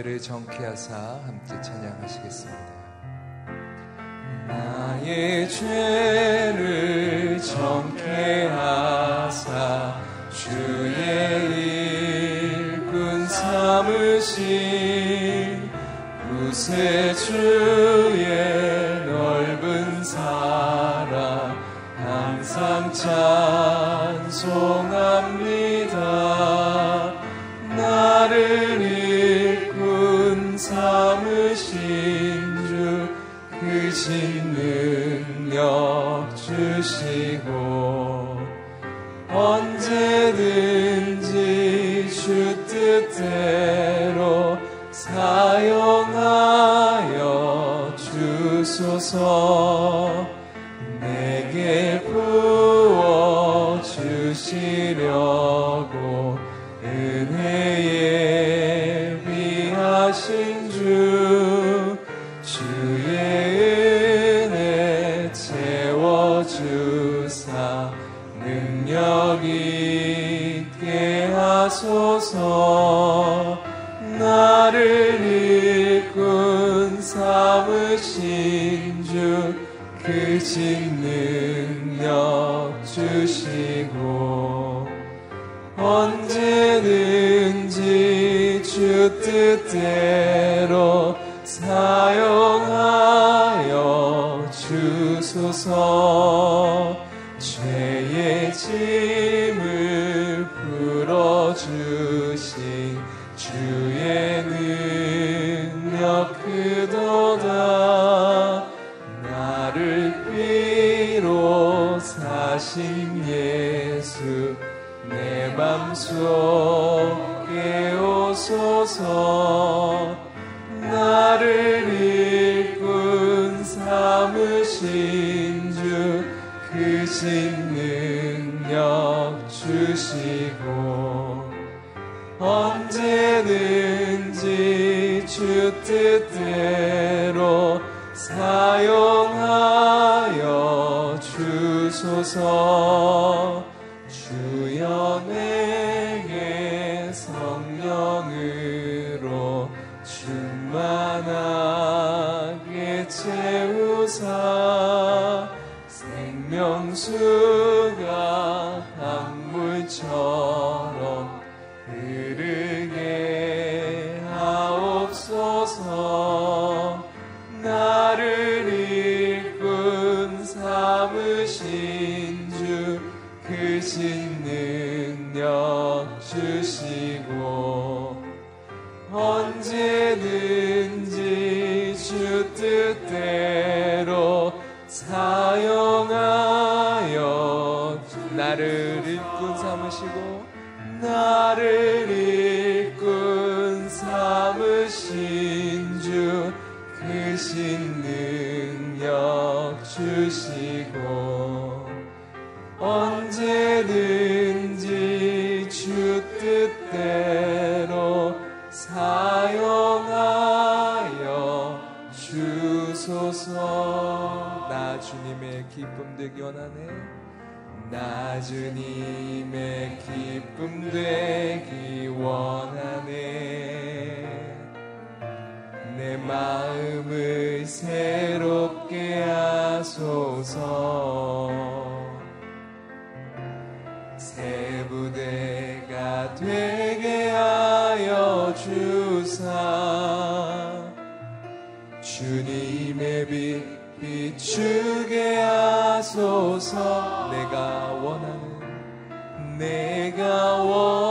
죄를 정케 하사 함께 찬양하시겠습니다. 나의 죄를 정케 하사 주의 일꾼 삼으신 구세주 주시 능력 있게 하소서. 나를 일꾼 삼으신 주 크신 능력 주시고 언제든지 주 뜻대로 사용하여 주소서 사신 예수 내 맘속에 오소서. 나를 일꾼 삼으신 주 크신 주소서. 주여 내게 성령으로 충만하게 채우사. 생명수 주님의 기쁨 되기 원하네. 내 마음을 새롭게 하소서. 새 부대가 되게 하여 주사. 주님의 빛 비추게 하소서. 내가 내가 원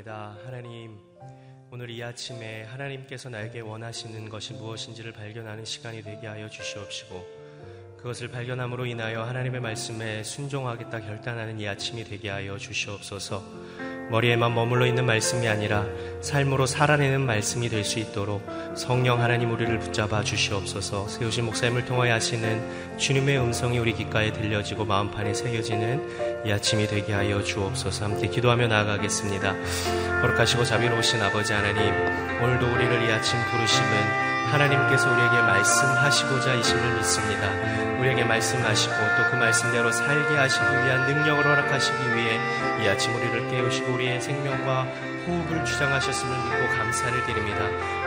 기를 원합니다. 하나님, 오늘 이 아침에 하나님께서 나에게 원하시는 것이 무엇인지를 발견하는 시간이 되게 하여 주시옵시고, 그것을 발견함으로 인하여 하나님의 말씀에 순종하겠다 결단하는 이 아침이 되게 하여 주시옵소서. 머리에만 머물러 있는 말씀이 아니라 삶으로 살아내는 말씀이 될 수 있도록 성령 하나님 우리를 붙잡아 주시옵소서. 세우신 목사님을 통하여 하시는 주님의 음성이 우리 귓가에 들려지고 마음판에 새겨지는 이 아침이 되게 하여 주옵소서. 함께 기도하며 나아가겠습니다. 거룩하시고 자비로우신 아버지 하나님, 오늘도 우리를 이 아침 부르심은 하나님께서 우리에게 말씀하시고자 이심을 믿습니다. 우리에게 말씀하시고 또 그 말씀대로 살게 하시기 위한 능력을 허락하시기 위해 이 아침 우리를 깨우시고 우리의 생명과 호흡을 주장하셨음을 믿고 감사를 드립니다.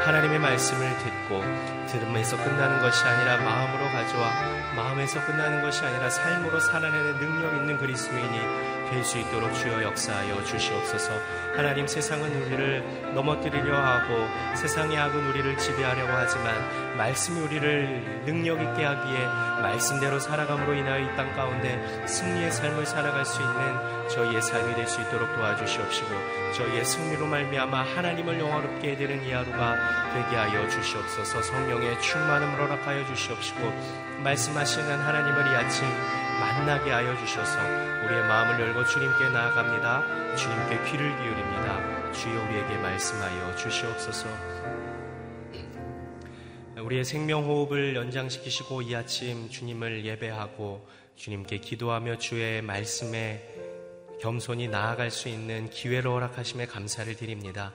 하나님의 말씀을 듣고 들음에서 끝나는 것이 아니라 마음으로 가져와 마음에서 끝나는 것이 아니라 삶으로 살아내는 능력 있는 그리스도인이 될 수 있도록 주여 역사하여 주시옵소서. 하나님 세상은 우리를 넘어뜨리려 하고 세상의 악은 우리를 지배하려고 하지만 말씀이 우리를 능력 있게 하기에 말씀대로 살아감으로 인하여 이 땅 가운데 승리의 삶을 살아갈 수 있는 저희의 삶이 될 수 있도록 도와주시옵시고 저희의 승리로 말미암아 하나님을 영화롭게 해드리는 이 하루가 되게 하여 주시옵소서 성령의 충만함을 허락하여 주시옵시고 말씀하시는 하나님을 이 아침 만나게 하여 주셔서 우리의 마음을 열고 주님께 나아갑니다. 주님께 귀를 기울입니다. 주여 우리에게 말씀하여 주시옵소서. 우리의 생명 호흡을 연장시키시고 이 아침 주님을 예배하고 주님께 기도하며 주의 말씀에 겸손히 나아갈 수 있는 기회를 허락하심에 감사를 드립니다.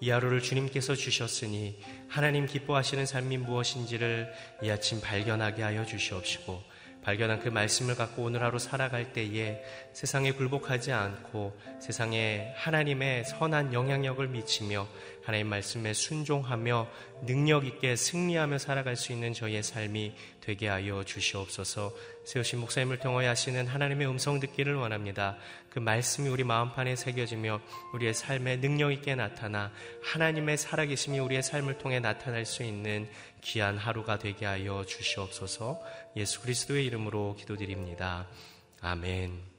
이 하루를 주님께서 주셨으니 하나님 기뻐하시는 삶이 무엇인지를 이 아침 발견하게 하여 주시옵시고 발견한 그 말씀을 갖고 오늘 하루 살아갈 때에 세상에 굴복하지 않고 세상에 하나님의 선한 영향력을 미치며 하나님 말씀에 순종하며 능력 있게 승리하며 살아갈 수 있는 저희의 삶이 되게 하여 주시옵소서. 세우신 목사님을 통하여 하시는 하나님의 음성 듣기를 원합니다. 그 말씀이 우리 마음판에 새겨지며 우리의 삶에 능력 있게 나타나 하나님의 살아계심이 우리의 삶을 통해 나타날 수 있는 귀한 하루가 되게 하여 주시옵소서. 예수 그리스도의 이름으로 기도드립니다. 아멘.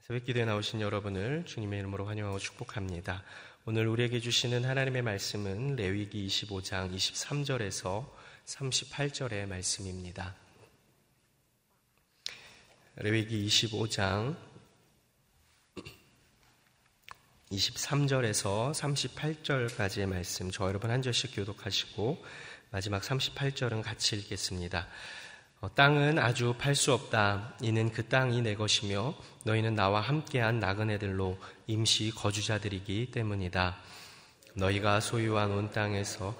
새벽 기도에 나오신 여러분을 주님의 이름으로 환영하고 축복합니다. 오늘 우리에게 주시는 하나님의 말씀은 레위기 25장 23절에서 38절의 말씀입니다. 레위기 25장 23절에서 38절까지의 말씀 저 여러분 한 절씩 교독하시고 마지막 38절은 같이 읽겠습니다. 어, 땅은 아주 팔 수 없다. 이는 그 땅이 내 것이며 너희는 나와 함께한 나그네들로 임시 거주자들이기 때문이다. 너희가 소유한 온 땅에서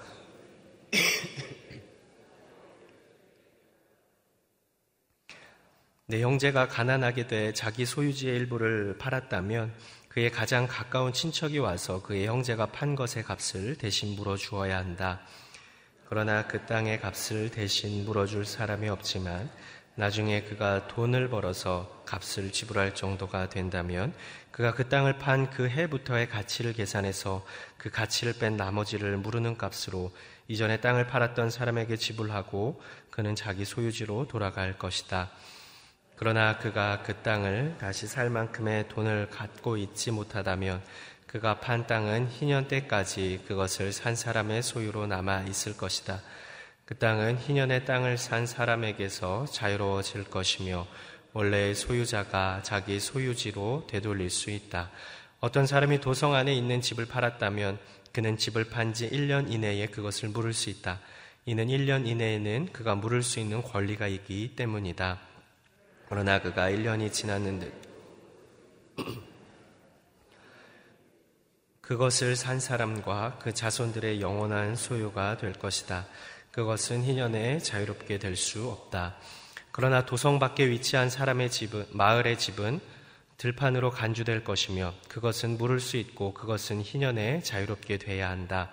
내 형제가 가난하게 돼 자기 소유지의 일부를 팔았다면 그의 가장 가까운 친척이 와서 그의 형제가 판 것의 값을 대신 물어 주어야 한다. 그러나 그 땅의 값을 대신 물어줄 사람이 없지만 나중에 그가 돈을 벌어서 값을 지불할 정도가 된다면 그가 그 땅을 판 그 해부터의 가치를 계산해서 그 가치를 뺀 나머지를 무르는 값으로 이전에 땅을 팔았던 사람에게 지불하고 그는 자기 소유지로 돌아갈 것이다. 그러나 그가 그 땅을 다시 살 만큼의 돈을 갖고 있지 못하다면 그가 판 땅은 희년 때까지 그것을 산 사람의 소유로 남아 있을 것이다. 그 땅은 희년의 땅을 산 사람에게서 자유로워질 것이며 원래의 소유자가 자기 소유지로 되돌릴 수 있다. 어떤 사람이 도성 안에 있는 집을 팔았다면 그는 집을 판 지 1년 이내에 그것을 물을 수 있다. 이는 1년 이내에는 그가 물을 수 있는 권리가 있기 때문이다. 그러나 그가 1년이 지났는데 그것을 산 사람과 그 자손들의 영원한 소유가 될 것이다. 그것은 희년에 자유롭게 될 수 없다. 그러나 도성 밖에 위치한 사람의 집은, 마을의 집은 들판으로 간주될 것이며 그것은 물을 수 있고 그것은 희년에 자유롭게 돼야 한다.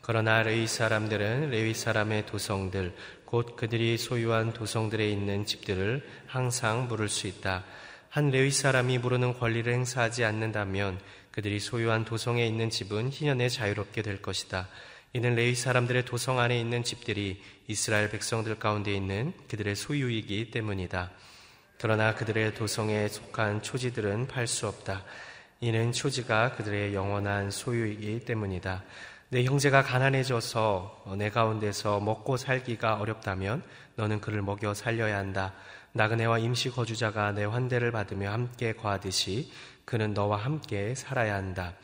그러나 레위 사람들은 레위 사람의 도성들, 곧 그들이 소유한 도성들에 있는 집들을 항상 물을 수 있다. 한 레위 사람이 물르는 권리를 행사하지 않는다면 그들이 소유한 도성에 있는 집은 희년에 자유롭게 될 것이다. 이는 레위 사람들의 도성 안에 있는 집들이 이스라엘 백성들 가운데 있는 그들의 소유이기 때문이다. 그러나 그들의 도성에 속한 초지들은 팔 수 없다. 이는 초지가 그들의 영원한 소유이기 때문이다. 내 형제가 가난해져서 내 가운데서 먹고 살기가 어렵다면 너는 그를 먹여 살려야 한다. 나그네와 임시 거주자가 내 환대를 받으며 함께 거하듯이 그는 너와 함께 살아야 한다.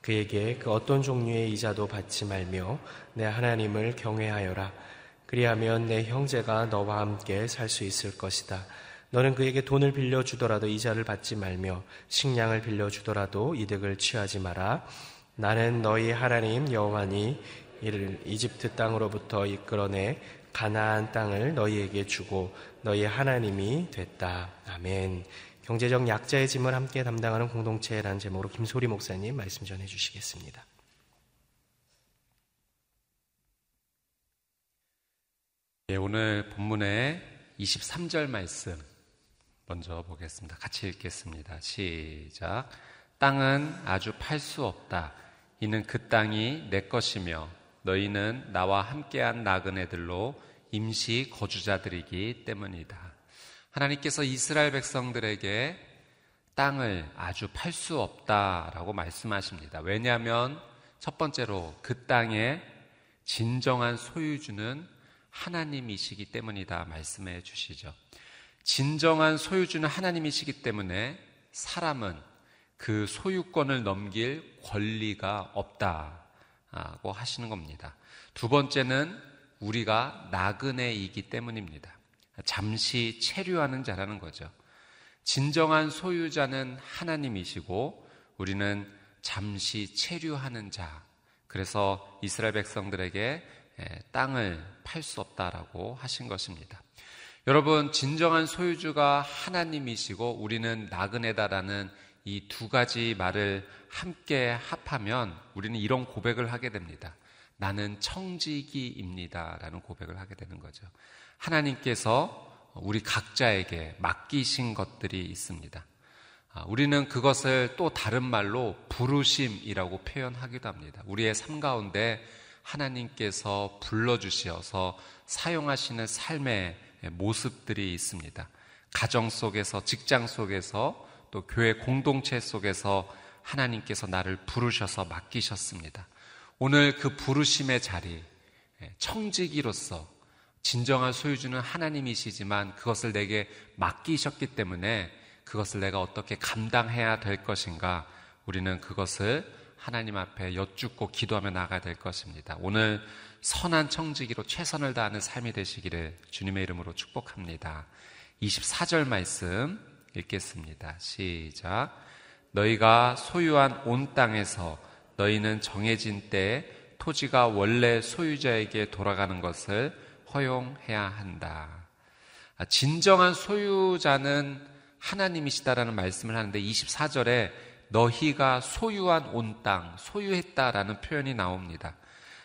그에게 그 어떤 종류의 이자도 받지 말며 내 하나님을 경외하여라. 그리하면 내 형제가 너와 함께 살 수 있을 것이다. 너는 그에게 돈을 빌려주더라도 이자를 받지 말며 식량을 빌려주더라도 이득을 취하지 마라. 나는 너희 하나님 여호와니 이를 이집트 땅으로부터 이끌어내 가나안 땅을 너희에게 주고 너희 하나님이 됐다. 아멘. 경제적 약자의 짐을 함께 담당하는 공동체라는 제목으로 김소리 목사님 말씀 전해 주시겠습니다. 예, 오늘 본문의 23절 말씀 먼저 보겠습니다. 같이 읽겠습니다. 시작. 땅은 아주 팔 수 없다. 이는 그 땅이 내 것이며 너희는 나와 함께한 나그네들로 임시 거주자들이기 때문이다. 하나님께서 이스라엘 백성들에게 땅을 아주 팔 수 없다라고 말씀하십니다. 왜냐하면 첫 번째로 그 땅의 진정한 소유주는 하나님이시기 때문이다 말씀해 주시죠. 진정한 소유주는 하나님이시기 때문에 사람은 그 소유권을 넘길 권리가 없다고 하시는 겁니다. 두 번째는 우리가 나그네이기 때문입니다. 잠시 체류하는 자라는 거죠. 진정한 소유자는 하나님이시고 우리는 잠시 체류하는 자. 그래서 이스라엘 백성들에게 땅을 팔 수 없다라고 하신 것입니다. 여러분, 진정한 소유주가 하나님이시고 우리는 나그네다라는 이 두 가지 말을 함께 합하면 우리는 이런 고백을 하게 됩니다. 나는 청지기입니다. 라는 고백을 하게 되는 거죠. 하나님께서 우리 각자에게 맡기신 것들이 있습니다. 아, 우리는 그것을 또 다른 말로 부르심이라고 표현하기도 합니다. 우리의 삶 가운데 하나님께서 불러주시어서 사용하시는 삶의 모습들이 있습니다. 가정 속에서, 직장 속에서, 또 교회 공동체 속에서 하나님께서 나를 부르셔서 맡기셨습니다. 오늘 그 부르심의 자리, 청지기로서 진정한 소유주는 하나님이시지만 그것을 내게 맡기셨기 때문에 그것을 내가 어떻게 감당해야 될 것인가 우리는 그것을 하나님 앞에 여쭙고 기도하며 나가야 될 것입니다. 오늘 선한 청지기로 최선을 다하는 삶이 되시기를 주님의 이름으로 축복합니다. 24절 말씀 읽겠습니다. 시작. 너희가 소유한 온 땅에서 너희는 정해진 때 토지가 원래 소유자에게 돌아가는 것을 허용해야 한다. 아, 진정한 소유자는 하나님이시다라는 말씀을 하는데 24절에 너희가 소유한 온 땅, 소유했다라는 표현이 나옵니다.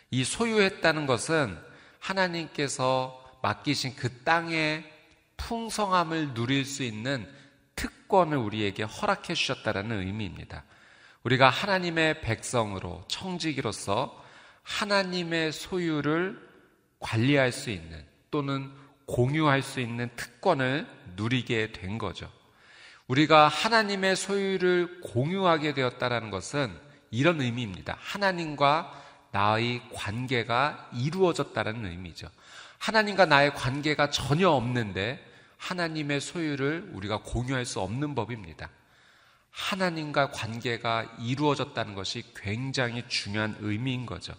이 소유했다는 것은 하나님께서 맡기신 그 땅의 풍성함을 누릴 수 있는 특권을 우리에게 허락해 주셨다라는 의미입니다. 우리가 하나님의 백성으로 청지기로서 하나님의 소유를 관리할 수 있는 또는 공유할 수 있는 특권을 누리게 된 거죠. 우리가 하나님의 소유를 공유하게 되었다라는 것은 이런 의미입니다. 하나님과 나의 관계가 이루어졌다는 의미죠. 하나님과 나의 관계가 전혀 없는데 하나님의 소유를 우리가 공유할 수 없는 법입니다. 하나님과 관계가 이루어졌다는 것이 굉장히 중요한 의미인 거죠.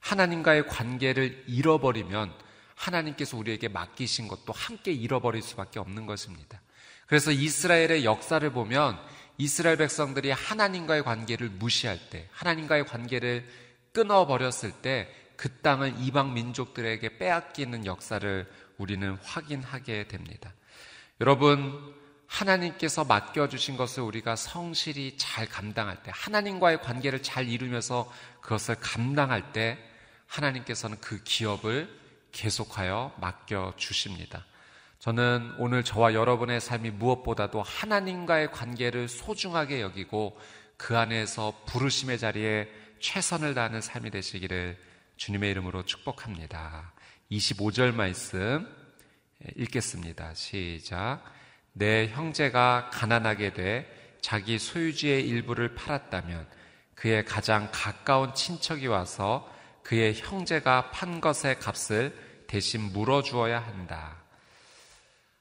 하나님과의 관계를 잃어버리면 하나님께서 우리에게 맡기신 것도 함께 잃어버릴 수밖에 없는 것입니다. 그래서 이스라엘의 역사를 보면 이스라엘 백성들이 하나님과의 관계를 무시할 때, 하나님과의 관계를 끊어버렸을 때 그 땅을 이방 민족들에게 빼앗기는 역사를 우리는 확인하게 됩니다. 여러분, 하나님께서 맡겨주신 것을 우리가 성실히 잘 감당할 때, 하나님과의 관계를 잘 이루면서 그것을 감당할 때, 하나님께서는 그 기업을 계속하여 맡겨주십니다. 저는 오늘 저와 여러분의 삶이 무엇보다도 하나님과의 관계를 소중하게 여기고 그 안에서 부르심의 자리에 최선을 다하는 삶이 되시기를 주님의 이름으로 축복합니다. 25절 말씀 읽겠습니다. 시작. 내 형제가 가난하게 돼 자기 소유지의 일부를 팔았다면 그의 가장 가까운 친척이 와서 그의 형제가 판 것의 값을 대신 물어주어야 한다.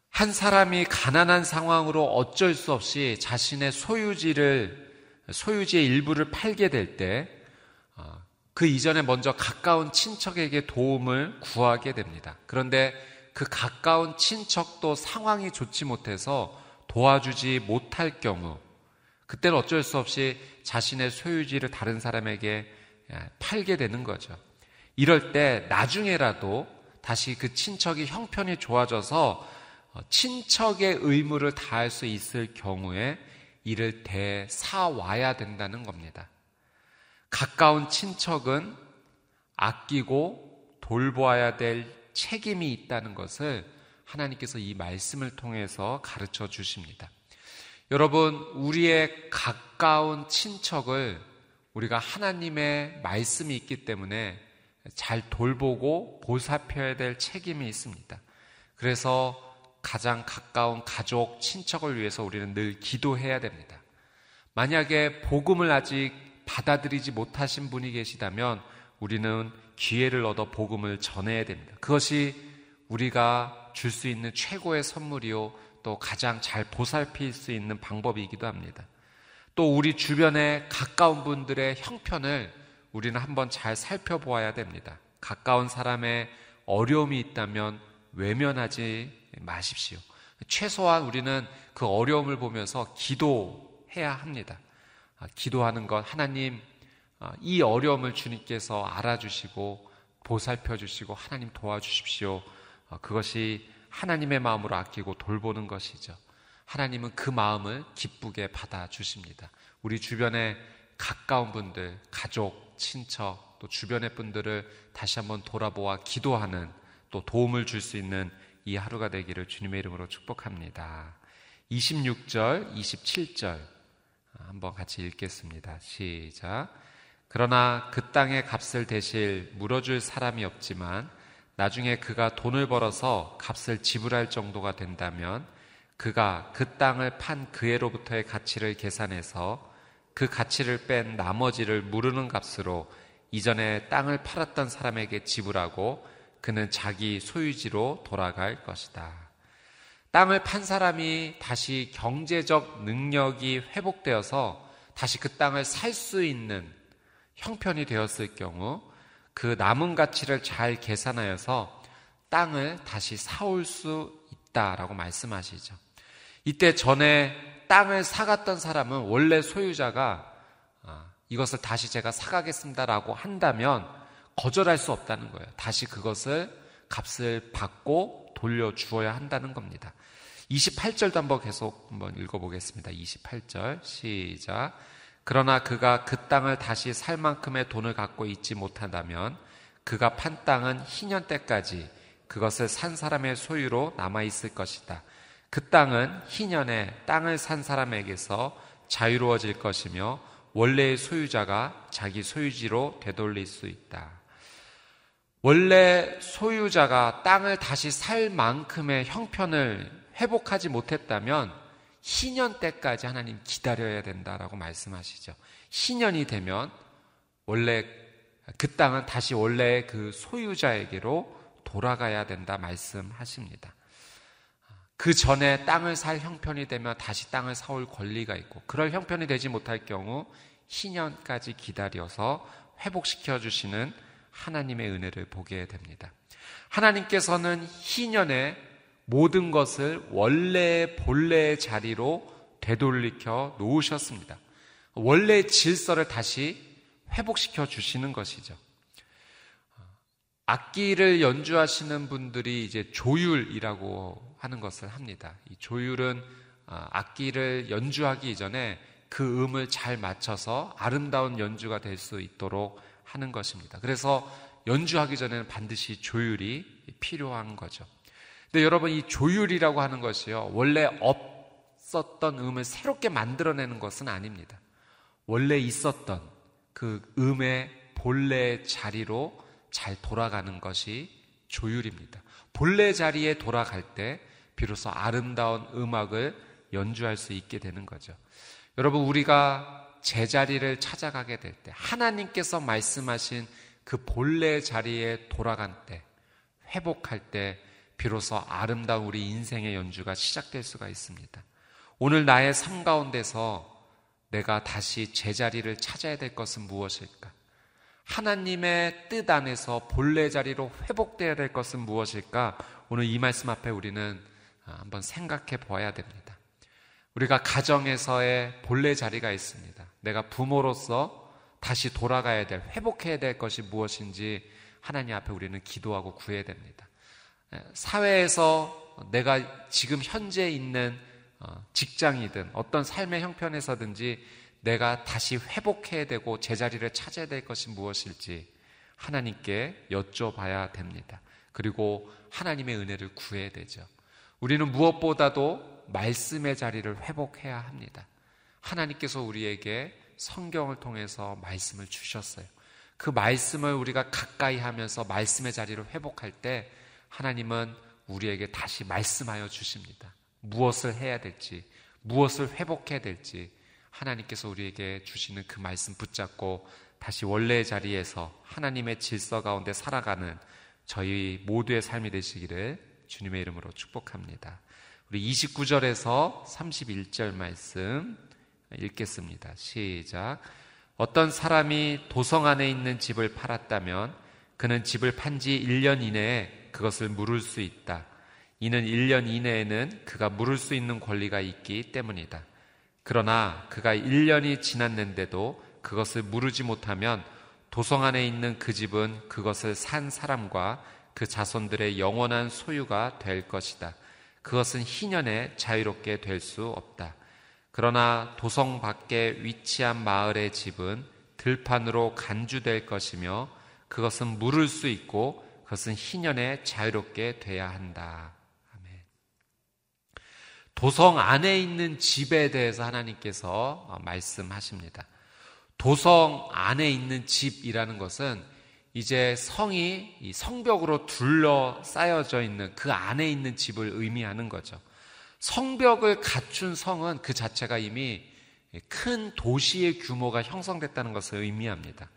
한 사람이 가난한 상황으로 어쩔 수 없이 자신의 소유지를, 소유지의 일부를 팔게 될 때, 어, 그 이전에 먼저 가까운 친척에게 도움을 구하게 됩니다. 그런데 그 가까운 친척도 상황이 좋지 못해서 도와주지 못할 경우, 그때는 어쩔 수 없이 자신의 소유지를 다른 사람에게 예, 팔게 되는 거죠. 이럴 때 나중에라도 다시 그 친척이 형편이 좋아져서 어, 친척의 의무를 다할 수 있을 경우에 이를 대사와야 된다는 겁니다. 가까운 친척은 아끼고 돌보아야 될 책임이 있다는 것을 하나님께서 이 말씀을 통해서 가르쳐 주십니다. 여러분, 우리의 가까운 친척을 우리가 하나님의 말씀이 있기 때문에 잘 돌보고 보살펴야 될 책임이 있습니다. 그래서 가장 가까운 가족, 친척을 위해서 우리는 늘 기도해야 됩니다. 만약에 복음을 아직 받아들이지 못하신 분이 계시다면 우리는 기회를 얻어 복음을 전해야 됩니다. 그것이 우리가 줄 수 있는 최고의 선물이요. 또 가장 잘 보살필 수 있는 방법이기도 합니다. 또 우리 주변에 가까운 분들의 형편을 우리는 한번 잘 살펴보아야 됩니다. 가까운 사람의 어려움이 있다면 외면하지 마십시오. 최소한 우리는 그 어려움을 보면서 기도해야 합니다. 아, 기도하는 것, 하나님, 아, 이 어려움을 주님께서 알아주시고 보살펴 주시고 하나님 도와주십시오. 아, 그것이 하나님의 마음으로 아끼고 돌보는 것이죠. 하나님은 그 마음을 기쁘게 받아 주십니다. 우리 주변에 가까운 분들, 가족, 친척, 또 주변의 분들을 다시 한번 돌아보아 기도하는 또 도움을 줄 수 있는 이 하루가 되기를 주님의 이름으로 축복합니다. 26절, 27절 한번 같이 읽겠습니다. 시작. 그러나 그 땅의 값을 대실 물어줄 사람이 없지만 나중에 그가 돈을 벌어서 값을 지불할 정도가 된다면 그가 그 땅을 판 그애로부터의 가치를 계산해서 그 가치를 뺀 나머지를 무르는 값으로 이전에 땅을 팔았던 사람에게 지불하고 그는 자기 소유지로 돌아갈 것이다. 땅을 판 사람이 다시 경제적 능력이 회복되어서 다시 그 땅을 살 수 있는 형편이 되었을 경우 그 남은 가치를 잘 계산하여서 땅을 다시 사올 수 있다라고 말씀하시죠. 이때 전에 땅을 사갔던 사람은 원래 소유자가 아, 이것을 다시 제가 사가겠습니다라고 한다면 거절할 수 없다는 거예요. 다시 그것을 값을 받고 돌려주어야 한다는 겁니다. 28절도 한번 계속 한번 읽어보겠습니다. 28절 시작. 그러나 그가 그 땅을 다시 살 만큼의 돈을 갖고 있지 못한다면 그가 판 땅은 희년 때까지 그것을 산 사람의 소유로 남아 있을 것이다. 그 땅은 희년에 땅을 산 사람에게서 자유로워질 것이며 원래의 소유자가 자기 소유지로 되돌릴 수 있다. 원래 소유자가 땅을 다시 살 만큼의 형편을 회복하지 못했다면 희년 때까지 하나님 기다려야 된다라고 말씀하시죠. 희년이 되면 원래 그 땅은 다시 원래 그 소유자에게로 돌아가야 된다 말씀하십니다. 그 전에 땅을 살 형편이 되면 다시 땅을 사올 권리가 있고 그럴 형편이 되지 못할 경우 희년까지 기다려서 회복시켜 주시는 하나님의 은혜를 보게 됩니다. 하나님께서는 희년에 모든 것을 원래의 본래의 자리로 되돌리켜 놓으셨습니다. 원래 질서를 다시 회복시켜 주시는 것이죠. 악기를 연주하시는 분들이 이제 조율이라고 하는 것을 합니다. 이 조율은 아, 악기를 연주하기 이전에 그 음을 잘 맞춰서 아름다운 연주가 될 수 있도록 하는 것입니다. 그래서 연주하기 전에는 반드시 조율이 필요한 거죠. 근데 여러분 이 조율이라고 하는 것이요. 원래 없었던 음을 새롭게 만들어내는 것은 아닙니다. 원래 있었던 그 음의 본래 자리로 잘 돌아가는 것이 조율입니다. 본래 자리에 돌아갈 때 비로소 아름다운 음악을 연주할 수 있게 되는 거죠. 여러분, 우리가 제자리를 찾아가게 될 때, 하나님께서 말씀하신 그 본래 자리에 돌아간 때, 회복할 때, 비로소 아름다운 우리 인생의 연주가 시작될 수가 있습니다. 오늘 나의 삶 가운데서 내가 다시 제자리를 찾아야 될 것은 무엇일까? 하나님의 뜻 안에서 본래 자리로 회복되어야 될 것은 무엇일까? 오늘 이 말씀 앞에 우리는 한번 생각해 보아야 됩니다. 우리가 가정에서의 본래 자리가 있습니다. 내가 부모로서 다시 돌아가야 될, 회복해야 될 것이 무엇인지 하나님 앞에 우리는 기도하고 구해야 됩니다. 예, 사회에서 내가 지금 현재 있는 어, 직장이든 어떤 삶의 형편에서든지 내가 다시 회복해야 되고 제자리를 찾아야 될 것이 무엇일지 하나님께 여쭤봐야 됩니다. 그리고 하나님의 은혜를 구해야 되죠. 우리는 무엇보다도 말씀의 자리를 회복해야 합니다. 하나님께서 우리에게 성경을 통해서 말씀을 주셨어요. 그 말씀을 우리가 가까이 하면서 말씀의 자리를 회복할 때 하나님은 우리에게 다시 말씀하여 주십니다. 무엇을 해야 될지, 무엇을 회복해야 될지 하나님께서 우리에게 주시는 그 말씀 붙잡고 다시 원래의 자리에서 하나님의 질서 가운데 살아가는 저희 모두의 삶이 되시기를 주님의 이름으로 축복합니다. 우리 29절에서 31절 말씀 읽겠습니다. 시작. 어떤 사람이 도성 안에 있는 집을 팔았다면 그는 집을 판 지 1년 이내에 그것을 물을 수 있다. 이는 1년 이내에는 그가 물을 수 있는 권리가 있기 때문이다. 그러나 그가 1년이 지났는데도 그것을 물으지 못하면 도성 안에 있는 그 집은 그것을 산 사람과 그 자손들의 영원한 소유가 될 것이다. 그것은 희년에 자유롭게 될 수 없다. 그러나 도성 밖에 위치한 마을의 집은 들판으로 간주될 것이며 그것은 물을 수 있고 그것은 희년에 자유롭게 돼야 한다. 도성 안에 있는 집에 대해서 하나님께서 어, 말씀하십니다. 도성 안에 있는 집이라는 것은 이제 성이 성벽으로 둘러싸여져 있는 그 안에 있는 집을 의미하는 거죠. 성벽을 갖춘 성은 그 자체가 이미 큰 도시의 규모가 형성됐다는 것을 의미합니다.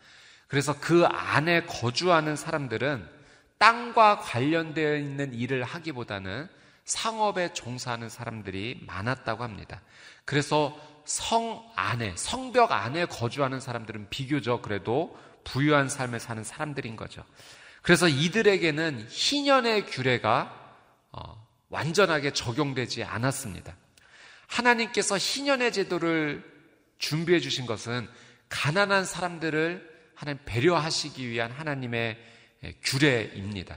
그래서 그 안에 거주하는 사람들은 땅과 관련되어 있는 일을 하기보다는 상업에 종사하는 사람들이 많았다고 합니다. 그래서 성 안에, 성벽 안에 거주하는 사람들은 비교적 그래도 부유한 삶을 사는 사람들인 거죠. 그래서 이들에게는 희년의 규례가 어, 완전하게 적용되지 않았습니다. 하나님께서 희년의 제도를 준비해 주신 것은 가난한 사람들을 하나님 배려하시기 위한 하나님의 예, 규례입니다.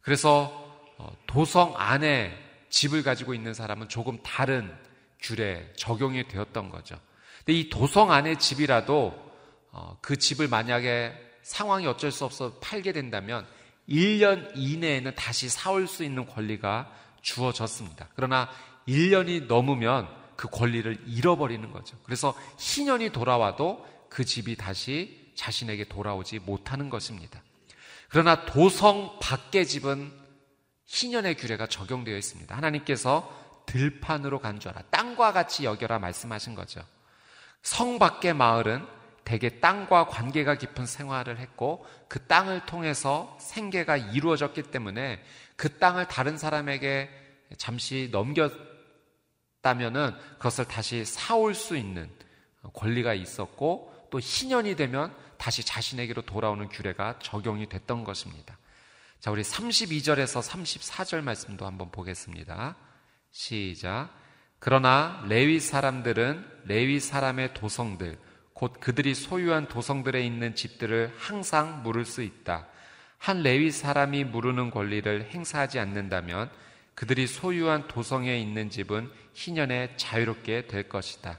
그래서 어, 도성 안에 집을 가지고 있는 사람은 조금 다른 규례 적용이 되었던 거죠. 근데 이 도성 안에 집이라도 어, 그 집을 만약에 상황이 어쩔 수 없어 팔게 된다면 1년 이내에는 다시 사올 수 있는 권리가 주어졌습니다. 그러나 1년이 넘으면 그 권리를 잃어버리는 거죠. 그래서 희년이 돌아와도 그 집이 다시 자신에게 돌아오지 못하는 것입니다. 그러나 도성 밖의 집은 희년의 규례가 적용되어 있습니다. 하나님께서 들판으로 간줄 알아. 땅과 같이 여겨라 말씀하신 거죠. 성 밖의 마을은 대개 땅과 관계가 깊은 생활을 했고 그 땅을 통해서 생계가 이루어졌기 때문에 그 땅을 다른 사람에게 잠시 넘겼다면은 그것을 다시 사올 수 있는 권리가 있었고 또 희년이 되면 다시 자신에게로 돌아오는 규례가 적용이 됐던 것입니다. 자, 우리 32절에서 34절 말씀도 한번 보겠습니다. 시작. 그러나 레위 사람들은 레위 사람의 도성들, 곧 그들이 소유한 도성들에 있는 집들을 항상 물을 수 있다. 한 레위 사람이 물으는 권리를 행사하지 않는다면 그들이 소유한 도성에 있는 집은 희년에 자유롭게 될 것이다.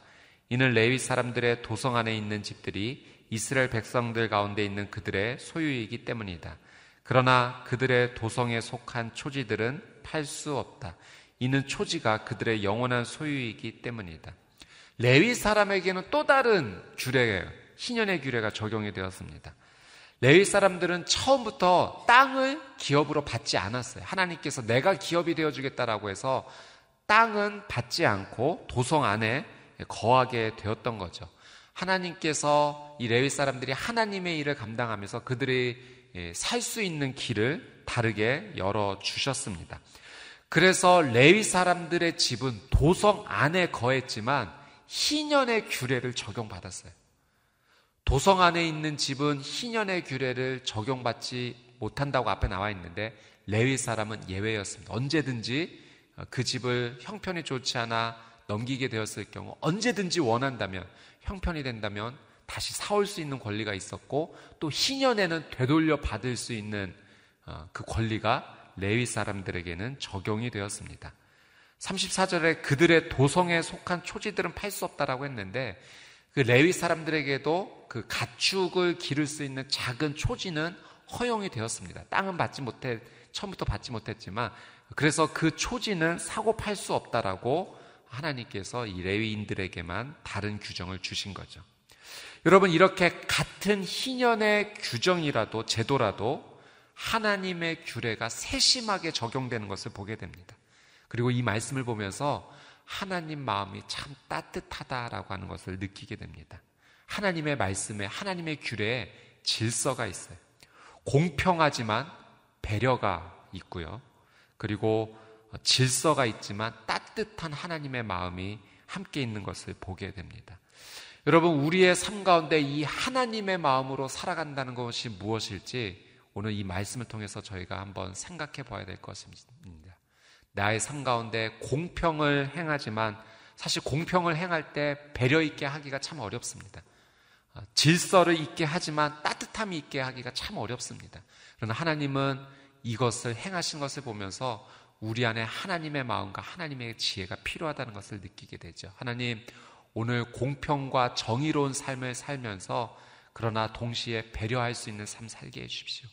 이는 레위 사람들의 도성 안에 있는 집들이 이스라엘 백성들 가운데 있는 그들의 소유이기 때문이다. 그러나 그들의 도성에 속한 초지들은 팔 수 없다. 이는 초지가 그들의 영원한 소유이기 때문이다. 레위 사람에게는 또 다른 규례, 희년의 규례가 적용이 되었습니다. 레위 사람들은 처음부터 땅을 기업으로 받지 않았어요. 하나님께서 내가 기업이 되어 주겠다라고 해서 땅은 받지 않고 도성 안에 거하게 되었던 거죠. 하나님께서 이 레위 사람들이 하나님의 일을 감당하면서 그들이 살수 있는 길을 다르게 열어 주셨습니다. 그래서 레위 사람들의 집은 도성 안에 거했지만 희년의 규례를 적용받았어요. 도성 안에 있는 집은 희년의 규례를 적용받지 못한다고 앞에 나와 있는데 레위 사람은 예외였습니다. 언제든지 그 집을 형편이 좋지 않아 넘기게 되었을 경우 언제든지 원한다면 형편이 된다면 다시 사올 수 있는 권리가 있었고 또 희년에는 되돌려 받을 수 있는 어, 그 권리가 레위 사람들에게는 적용이 되었습니다. 34절에 그들의 도성에 속한 초지들은 팔 수 없다라고 했는데 그 레위 사람들에게도 그 가축을 기를 수 있는 작은 초지는 허용이 되었습니다. 땅은 받지 못해 처음부터 받지 못했지만 그래서 그 초지는 사고 팔 수 없다라고 하나님께서 이 레위인들에게만 다른 규정을 주신 거죠. 여러분 이렇게 같은 희년의 규정이라도 제도라도 하나님의 규례가 세심하게 적용되는 것을 보게 됩니다. 그리고 이 말씀을 보면서 하나님 마음이 참 따뜻하다라고 하는 것을 느끼게 됩니다. 하나님의 말씀에 하나님의 규례에 질서가 있어요. 공평하지만 배려가 있고요. 그리고 질서가 있지만 따뜻한 하나님의 마음이 함께 있는 것을 보게 됩니다. 여러분, 우리의 삶 가운데 이 하나님의 마음으로 살아간다는 것이 무엇일지 오늘 이 말씀을 통해서 저희가 한번 생각해 봐야 될 것입니다. 나의 삶 가운데 공평을 행하지만 사실 공평을 행할 때 배려 있게 하기가 참 어렵습니다. 어, 질서를 있게 하지만 따뜻함이 있게 하기가 참 어렵습니다. 그러나 하나님은 이것을 행하신 것을 보면서 우리 안에 하나님의 마음과 하나님의 지혜가 필요하다는 것을 느끼게 되죠. 하나님, 오늘 공평과 정의로운 삶을 살면서 그러나 동시에 배려할 수 있는 삶 살게 해주십시오.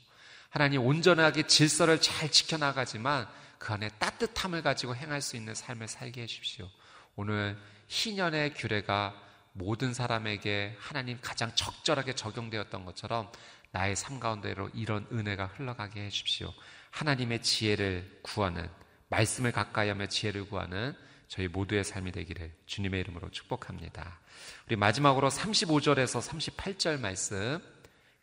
하나님, 온전하게 질서를 잘 지켜나가지만 그 안에 따뜻함을 가지고 행할 수 있는 삶을 살게 해주십시오. 오늘 희년의 규례가 모든 사람에게 하나님 가장 적절하게 적용되었던 것처럼 나의 삶 가운데로 이런 은혜가 흘러가게 해주십시오. 하나님의 지혜를 구하는 말씀을 가까이 하며 지혜를 구하는 저희 모두의 삶이 되기를 주님의 이름으로 축복합니다. 우리 마지막으로 35절에서 38절 말씀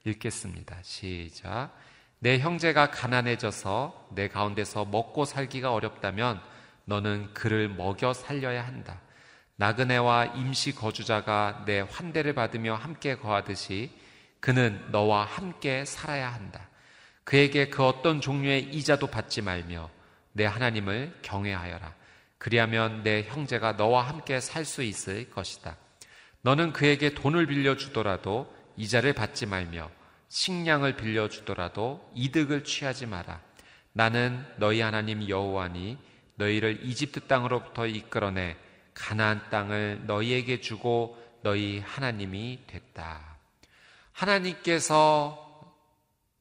읽겠습니다. 시작. 내 형제가 가난해져서 내 가운데서 먹고 살기가 어렵다면 너는 그를 먹여 살려야 한다. 나그네와 임시 거주자가 내 환대를 받으며 함께 거하듯이 그는 너와 함께 살아야 한다. 그에게 그 어떤 종류의 이자도 받지 말며 내 하나님을 경외하여라. 그리하면 내 형제가 너와 함께 살 수 있을 것이다. 너는 그에게 돈을 빌려주더라도 이자를 받지 말며 식량을 빌려주더라도 이득을 취하지 마라. 나는 너희 하나님 여호와니 너희를 이집트 땅으로부터 이끌어내 가나안 땅을 너희에게 주고 너희 하나님이 됐다. 하나님께서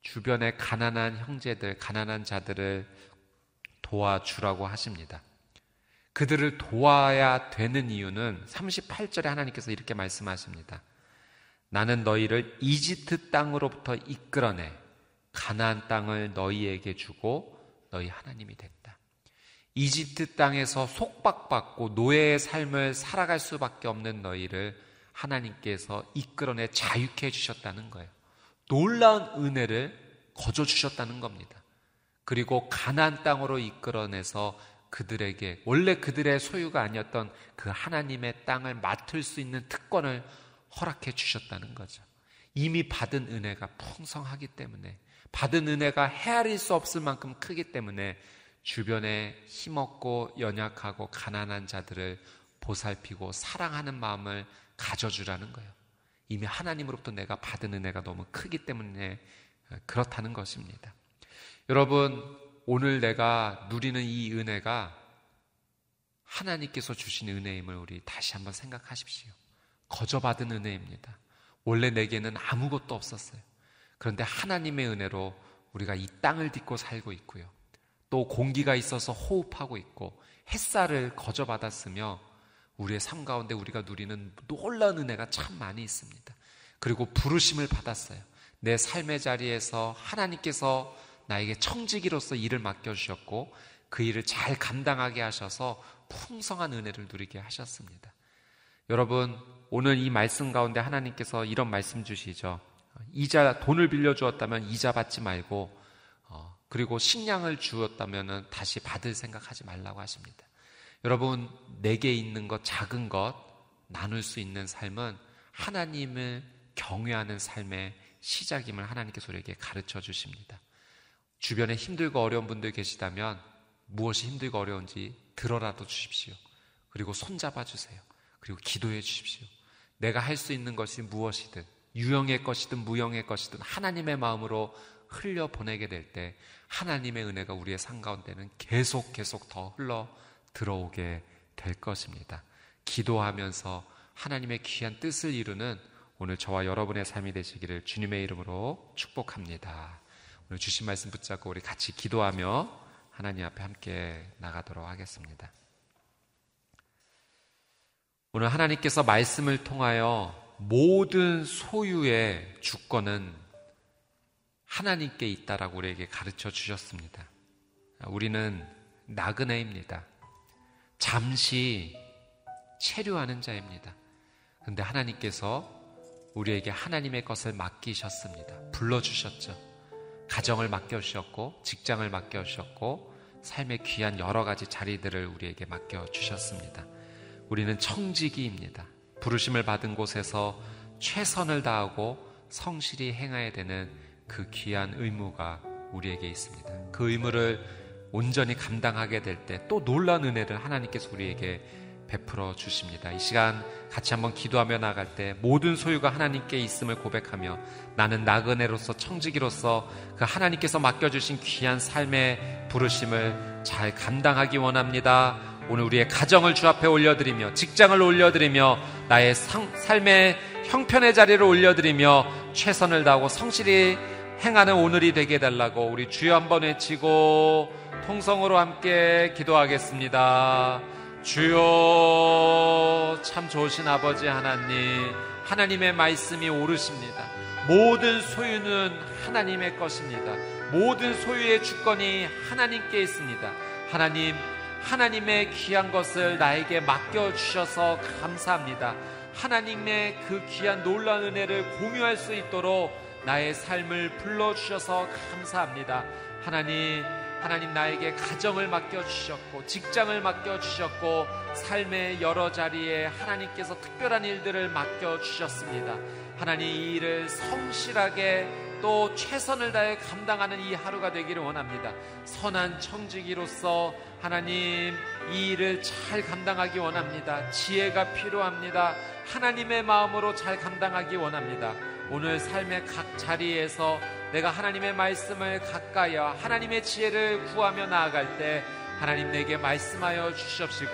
주변의 가난한 형제들, 가난한 자들을 도와주라고 하십니다. 그 그들을 도와야 되는 이유는 38절에 하나님께서 이렇게 말씀하십니다. 나는 너희를 이집트 땅으로부터 이끌어내 가나안 땅을 너희에게 주고 너희 하나님이 됐다. 이집트 땅에서 속박받고 노예의 삶을 살아갈 수밖에 없는 너희를 하나님께서 이끌어내 자유케 해 주셨다는 거예요. 놀라운 은혜를 거저 주셨다는 겁니다. 그리고 가나안 땅으로 이끌어내서 그들에게 원래 그들의 소유가 아니었던 그 하나님의 땅을 맡을 수 있는 특권을 허락해 주셨다는 거죠. 이미 받은 은혜가 풍성하기 때문에 받은 은혜가 헤아릴 수 없을 만큼 크기 때문에 주변에 힘없고 연약하고 가난한 자들을 보살피고 사랑하는 마음을 가져주라는 거예요. 이미 하나님으로부터 내가 받은 은혜가 너무 크기 때문에 그렇다는 것입니다. 여러분, 오늘 내가 누리는 이 은혜가 하나님께서 주신 은혜임을 우리 다시 한번 생각하십시오. 거저 받은 은혜입니다. 원래 내게는 아무것도 없었어요. 그런데 하나님의 은혜로 우리가 이 땅을 딛고 살고 있고요. 또 공기가 있어서 호흡하고 있고 햇살을 거저 받았으며 우리의 삶 가운데 우리가 누리는 놀라운 은혜가 참 많이 있습니다. 그리고 부르심을 받았어요. 내 삶의 자리에서 하나님께서 나에게 청지기로서 일을 맡겨주셨고 그 일을 잘 감당하게 하셔서 풍성한 은혜를 누리게 하셨습니다. 여러분, 오늘 이 말씀 가운데 하나님께서 이런 말씀 주시죠. 이자, 돈을 빌려주었다면 이자 받지 말고, 어, 그리고 식량을 주었다면 다시 받을 생각하지 말라고 하십니다. 여러분, 내게 있는 것, 작은 것, 나눌 수 있는 삶은 하나님을 경외하는 삶의 시작임을 하나님께서 우리에게 가르쳐 주십니다. 주변에 힘들고 어려운 분들 계시다면 무엇이 힘들고 어려운지 들어라도 주십시오. 그리고 손잡아 주세요. 그리고 기도해 주십시오. 내가 할 수 있는 것이 무엇이든 유형의 것이든 무형의 것이든 하나님의 마음으로 흘려 보내게 될 때 하나님의 은혜가 우리의 상 가운데는 계속 계속 더 흘러 들어오게 될 것입니다. 기도하면서 하나님의 귀한 뜻을 이루는 오늘 저와 여러분의 삶이 되시기를 주님의 이름으로 축복합니다. 오늘 주신 말씀 붙잡고 우리 같이 기도하며 하나님 앞에 함께 나가도록 하겠습니다. 오늘 하나님께서 말씀을 통하여 모든 소유의 주권은 하나님께 있다라고 우리에게 가르쳐 주셨습니다. 우리는 나그네입니다. 잠시 체류하는 자입니다. 그런데 하나님께서 우리에게 하나님의 것을 맡기셨습니다. 불러주셨죠. 가정을 맡겨주셨고, 직장을 맡겨주셨고, 삶의 귀한 여러 가지 자리들을 우리에게 맡겨주셨습니다. 우리는 청지기입니다. 부르심을 받은 곳에서 최선을 다하고 성실히 행해야 되는 그 귀한 의무가 우리에게 있습니다. 그 의무를 온전히 감당하게 될 때 또 놀라운 은혜를 하나님께서 우리에게 베풀어 주십니다. 이 시간 같이 한번 기도하며 나갈 때 모든 소유가 하나님께 있음을 고백하며 나는 나그네로서 청지기로서 그 하나님께서 맡겨주신 귀한 삶의 부르심을 잘 감당하기 원합니다. 오늘 우리의 가정을 주 앞에 올려드리며 직장을 올려드리며 나의 상, 삶의 형편의 자리를 올려드리며 최선을 다하고 성실히 행하는 오늘이 되게 해달라고 우리 주여 한번 외치고 통성으로 함께 기도하겠습니다. 주여 참 좋으신 아버지 하나님 하나님의 말씀이 오르십니다. 모든 소유는 하나님의 것입니다. 모든 소유의 주권이 하나님께 있습니다. 하나님 하나님의 귀한 것을 나에게 맡겨 주셔서 감사합니다. 하나님의 그 귀한 놀라운 은혜를 공유할 수 있도록 나의 삶을 불러 주셔서 감사합니다. 하나님 하나님 나에게 가정을 맡겨주셨고, 직장을 맡겨주셨고, 삶의 여러 자리에 하나님께서 특별한 일들을 맡겨주셨습니다. 하나님 이 일을 성실하게 또 최선을 다해 감당하는 이 하루가 되기를 원합니다. 선한 청지기로서 하나님 이 일을 잘 감당하기 원합니다. 지혜가 필요합니다. 하나님의 마음으로 잘 감당하기 원합니다. 오늘 삶의 각 자리에서 내가 하나님의 말씀을 가까이와 하나님의 지혜를 구하며 나아갈 때 하나님 내게 말씀하여 주시옵시고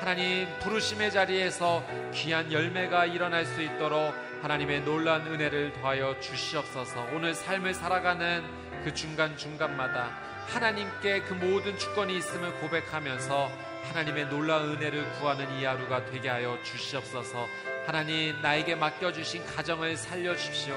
하나님 부르심의 자리에서 귀한 열매가 일어날 수 있도록 하나님의 놀란 은혜를 더하여 주시옵소서 오늘 삶을 살아가는 그 중간중간마다 하나님께 그 모든 주권이 있음을 고백하면서 하나님의 놀라운 은혜를 구하는 이 하루가 되게 하여 주시옵소서. 하나님 나에게 맡겨주신 가정을 살려주십시오.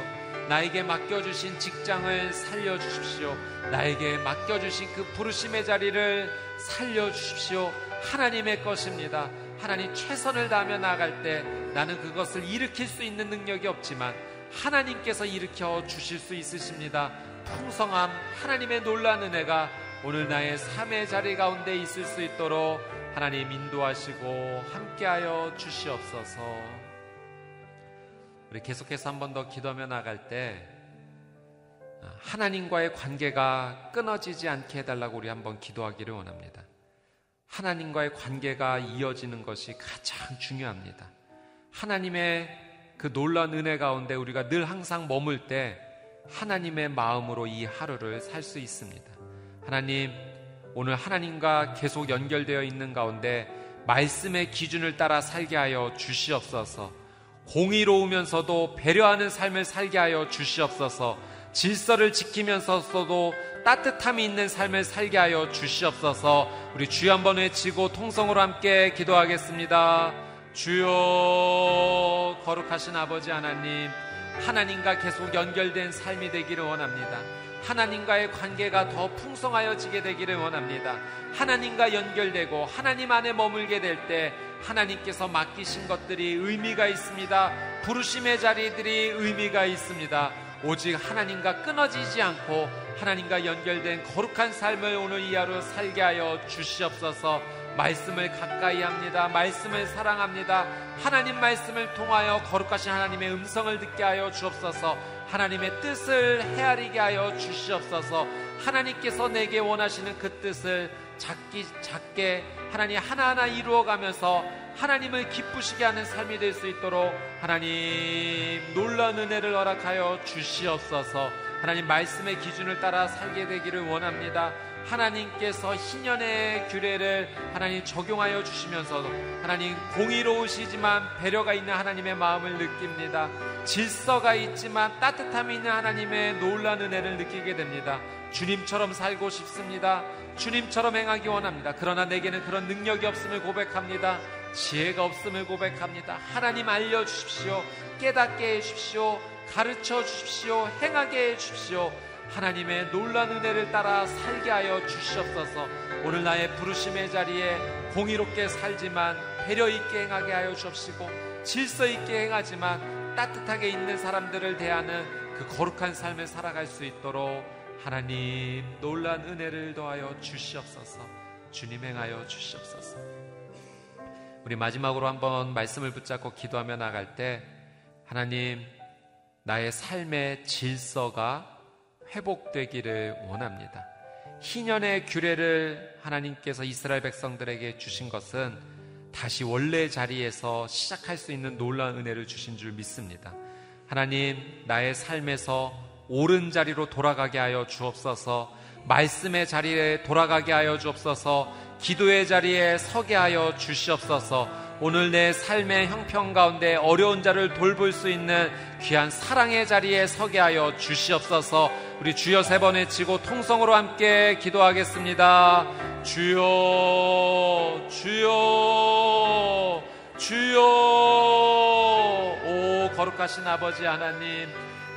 나에게 맡겨주신 직장을 살려주십시오. 나에게 맡겨주신 그 부르심의 자리를 살려주십시오. 하나님의 것입니다. 하나님 최선을 다하며 나아갈 때 나는 그것을 일으킬 수 있는 능력이 없지만 하나님께서 일으켜 주실 수 있으십니다. 풍성함, 하나님의 놀란 은혜가 오늘 나의 삶의 자리 가운데 있을 수 있도록 하나님 인도하시고 함께하여 주시옵소서. 우리 계속해서 한 번 더 기도하며 나갈 때 하나님과의 관계가 끊어지지 않게 해달라고 우리 한번 기도하기를 원합니다. 하나님과의 관계가 이어지는 것이 가장 중요합니다. 하나님의 그 놀라운 은혜 가운데 우리가 늘 항상 머물 때 하나님의 마음으로 이 하루를 살 수 있습니다. 하나님, 오늘 하나님과 계속 연결되어 있는 가운데 말씀의 기준을 따라 살게 하여 주시옵소서. 공의로우면서도 배려하는 삶을 살게 하여 주시옵소서. 질서를 지키면서도 따뜻함이 있는 삶을 살게 하여 주시옵소서. 우리 주여 한번 외치고 통성으로 함께 기도하겠습니다. 주여 거룩하신 아버지 하나님, 하나님과 계속 연결된 삶이 되기를 원합니다. 하나님과의 관계가 더 풍성하여지게 되기를 원합니다. 하나님과 연결되고 하나님 안에 머물게 될 때 하나님께서 맡기신 것들이 의미가 있습니다. 부르심의 자리들이 의미가 있습니다. 오직 하나님과 끊어지지 않고 하나님과 연결된 거룩한 삶을 오늘 이 하루 살게 하여 주시옵소서. 말씀을 가까이 합니다. 말씀을 사랑합니다. 하나님 말씀을 통하여 거룩하신 하나님의 음성을 듣게 하여 주옵소서. 하나님의 뜻을 헤아리게 하여 주시옵소서. 하나님께서 내게 원하시는 그 뜻을 작기 작게 하나님 하나하나 이루어가면서 하나님을 기쁘시게 하는 삶이 될 수 있도록 하나님 놀라운 은혜를 허락하여 주시옵소서. 하나님 말씀의 기준을 따라 살게 되기를 원합니다. 하나님께서 희년의 규례를 하나님 적용하여 주시면서도 하나님 공의로우시지만 배려가 있는 하나님의 마음을 느낍니다. 질서가 있지만 따뜻함이 있는 하나님의 놀란 은혜를 느끼게 됩니다. 주님처럼 살고 싶습니다. 주님처럼 행하기 원합니다. 그러나 내게는 그런 능력이 없음을 고백합니다. 지혜가 없음을 고백합니다. 하나님 알려주십시오. 깨닫게 해주십시오. 가르쳐 주십시오. 행하게 해주십시오. 하나님의 놀란 은혜를 따라 살게 하여 주시옵소서. 오늘 나의 부르심의 자리에 공의롭게 살지만 배려 있게 행하게 하여 주옵시고 질서 있게 행하지만 따뜻하게 있는 사람들을 대하는 그 거룩한 삶을 살아갈 수 있도록 하나님 놀란 은혜를 더하여 주시옵소서. 주님 행하여 주시옵소서. 우리 마지막으로 한번 말씀을 붙잡고 기도하며 나갈 때 하나님 나의 삶의 질서가 회복되기를 원합니다. 희년의 규례를 하나님께서 이스라엘 백성들에게 주신 것은 다시 원래 자리에서 시작할 수 있는 놀라운 은혜를 주신 줄 믿습니다. 하나님, 나의 삶에서 옳은 자리로 돌아가게 하여 주옵소서, 말씀의 자리에 돌아가게 하여 주옵소서, 기도의 자리에 서게 하여 주시옵소서, 오늘 내 삶의 형편 가운데 어려운 자를 돌볼 수 있는 귀한 사랑의 자리에 서게 하여 주시옵소서. 우리 주여 세 번 외치고 통성으로 함께 기도하겠습니다. 주여, 주여, 주여. 오, 거룩하신 아버지 하나님.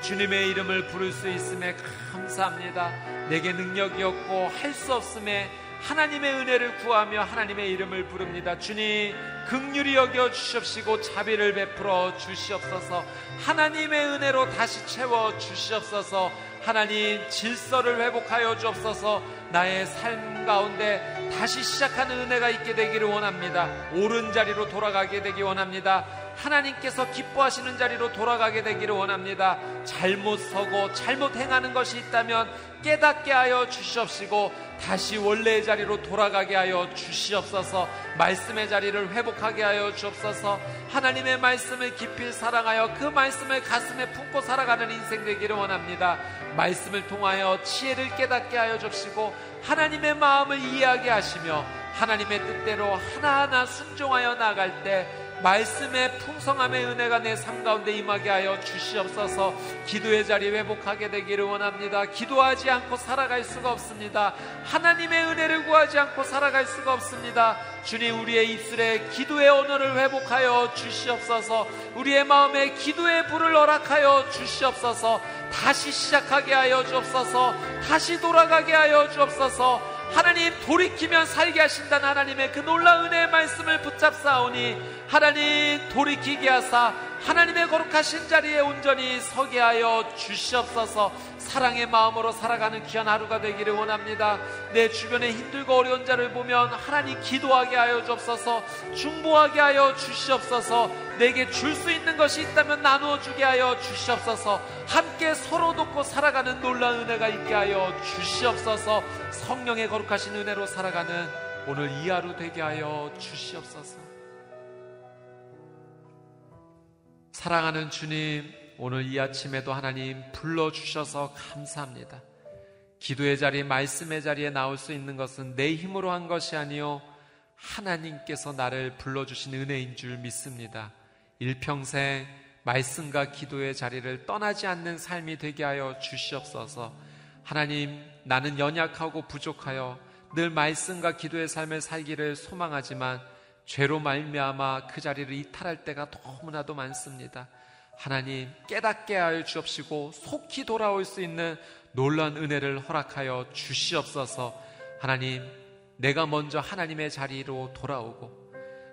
주님의 이름을 부를 수 있음에 감사합니다. 내게 능력이 없고 할 수 없음에 하나님의 은혜를 구하며 하나님의 이름을 부릅니다. 주님, 극률이 여겨 주시옵시고 자비를 베풀어 주시옵소서. 하나님의 은혜로 다시 채워 주시옵소서. 하나님 질서를 회복하여 주옵소서. 나의 삶 가운데 다시 시작하는 은혜가 있게 되기를 원합니다. 옳은 자리로 돌아가게 되기 원합니다. 하나님께서 기뻐하시는 자리로 돌아가게 되기를 원합니다. 잘못 서고 잘못 행하는 것이 있다면 깨닫게 하여 주시옵시고 다시 원래의 자리로 돌아가게 하여 주시옵소서. 말씀의 자리를 회복하게 하여 주옵소서. 하나님의 말씀을 깊이 사랑하여 그 말씀을 가슴에 품고 살아가는 인생 되기를 원합니다. 말씀을 통하여 지혜를 깨닫게 하여 주시고 하나님의 마음을 이해하게 하시며 하나님의 뜻대로 하나하나 순종하여 나갈 때 말씀의 풍성함의 은혜가 내 삶 가운데 임하게 하여 주시옵소서 기도의 자리 회복하게 되기를 원합니다. 기도하지 않고 살아갈 수가 없습니다. 하나님의 은혜를 구하지 않고 살아갈 수가 없습니다. 주님 우리의 입술에 기도의 언어를 회복하여 주시옵소서 우리의 마음에 기도의 불을 허락하여 주시옵소서 다시 시작하게 하여 주옵소서 다시 돌아가게 하여 주옵소서 하나님 돌이키면 살게 하신다는 하나님의 그 놀라운 은혜의 말씀을 붙잡사오니 하나님 돌이키게 하사 하나님의 거룩하신 자리에 온전히 서게 하여 주시옵소서. 사랑의 마음으로 살아가는 귀한 하루가 되기를 원합니다. 내 주변에 힘들고 어려운 자를 보면 하나님 기도하게 하여 주옵소서. 중보하게 하여 주시옵소서. 내게 줄 수 있는 것이 있다면 나누어 주게 하여 주시옵소서. 함께 서로 돕고 살아가는 놀라운 은혜가 있게 하여 주시옵소서. 성령의 거룩하신 은혜로 살아가는 오늘 이 하루 되게 하여 주시옵소서 사랑하는 주님, 오늘 이 아침에도 하나님 불러주셔서 감사합니다. 기도의 자리, 말씀의 자리에 나올 수 있는 것은 내 힘으로 한 것이 아니요 하나님께서 나를 불러주신 은혜인 줄 믿습니다. 일평생 말씀과 기도의 자리를 떠나지 않는 삶이 되게 하여 주시옵소서. 하나님, 나는 연약하고 부족하여 늘 말씀과 기도의 삶을 살기를 소망하지만 죄로 말미암아 그 자리를 이탈할 때가 너무나도 많습니다. 하나님 깨닫게 하여 주옵시고 속히 돌아올 수 있는 놀란 은혜를 허락하여 주시옵소서. 하나님 내가 먼저 하나님의 자리로 돌아오고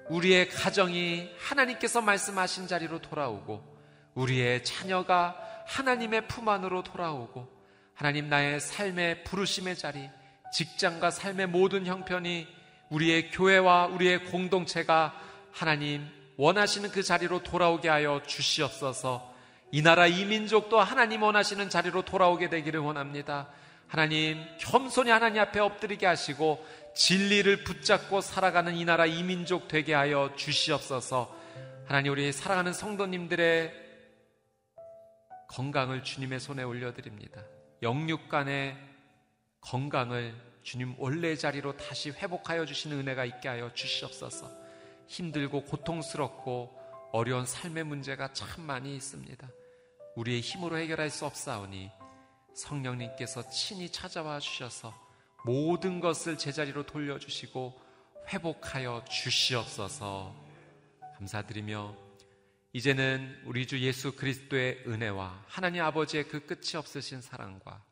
우리의 가정이 하나님께서 말씀하신 자리로 돌아오고 우리의 자녀가 하나님의 품 안으로 돌아오고 하나님 나의 삶의 부르심의 자리 직장과 삶의 모든 형편이 우리의 교회와 우리의 공동체가 하나님 원하시는 그 자리로 돌아오게 하여 주시옵소서. 이 나라 이 민족도 하나님 원하시는 자리로 돌아오게 되기를 원합니다. 하나님 겸손히 하나님 앞에 엎드리게 하시고 진리를 붙잡고 살아가는 이 나라 이 민족 되게 하여 주시옵소서. 하나님 우리 사랑하는 성도님들의 건강을 주님의 손에 올려드립니다. 영육간의 건강을 주님 원래 자리로 다시 회복하여 주시는 은혜가 있게 하여 주시옵소서. 힘들고 고통스럽고 어려운 삶의 문제가 참 많이 있습니다. 우리의 힘으로 해결할 수 없사오니 성령님께서 친히 찾아와 주셔서 모든 것을 제자리로 돌려주시고 회복하여 주시옵소서 감사드리며 이제는 우리 주 예수 그리스도의 은혜와 하나님 아버지의 그 끝이 없으신 사랑과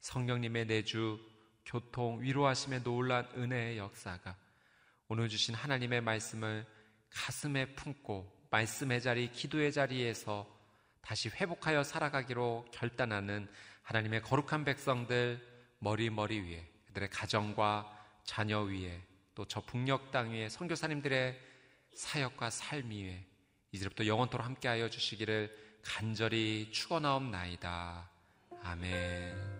성령님의 내주 교통, 위로하심의 놀란 은혜의 역사가 오늘 주신 하나님의 말씀을 가슴에 품고 말씀의 자리, 기도의 자리에서 다시 회복하여 살아가기로 결단하는 하나님의 거룩한 백성들 머리 머리 위에 그들의 가정과 자녀 위에 또 저 북녘 땅 위에 선교사님들의 사역과 삶 위에 이제부터 영원토록 함께하여 주시기를 간절히 축원하옵나이다. 아멘.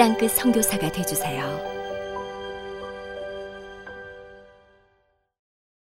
땅끝 성교사가 되주세요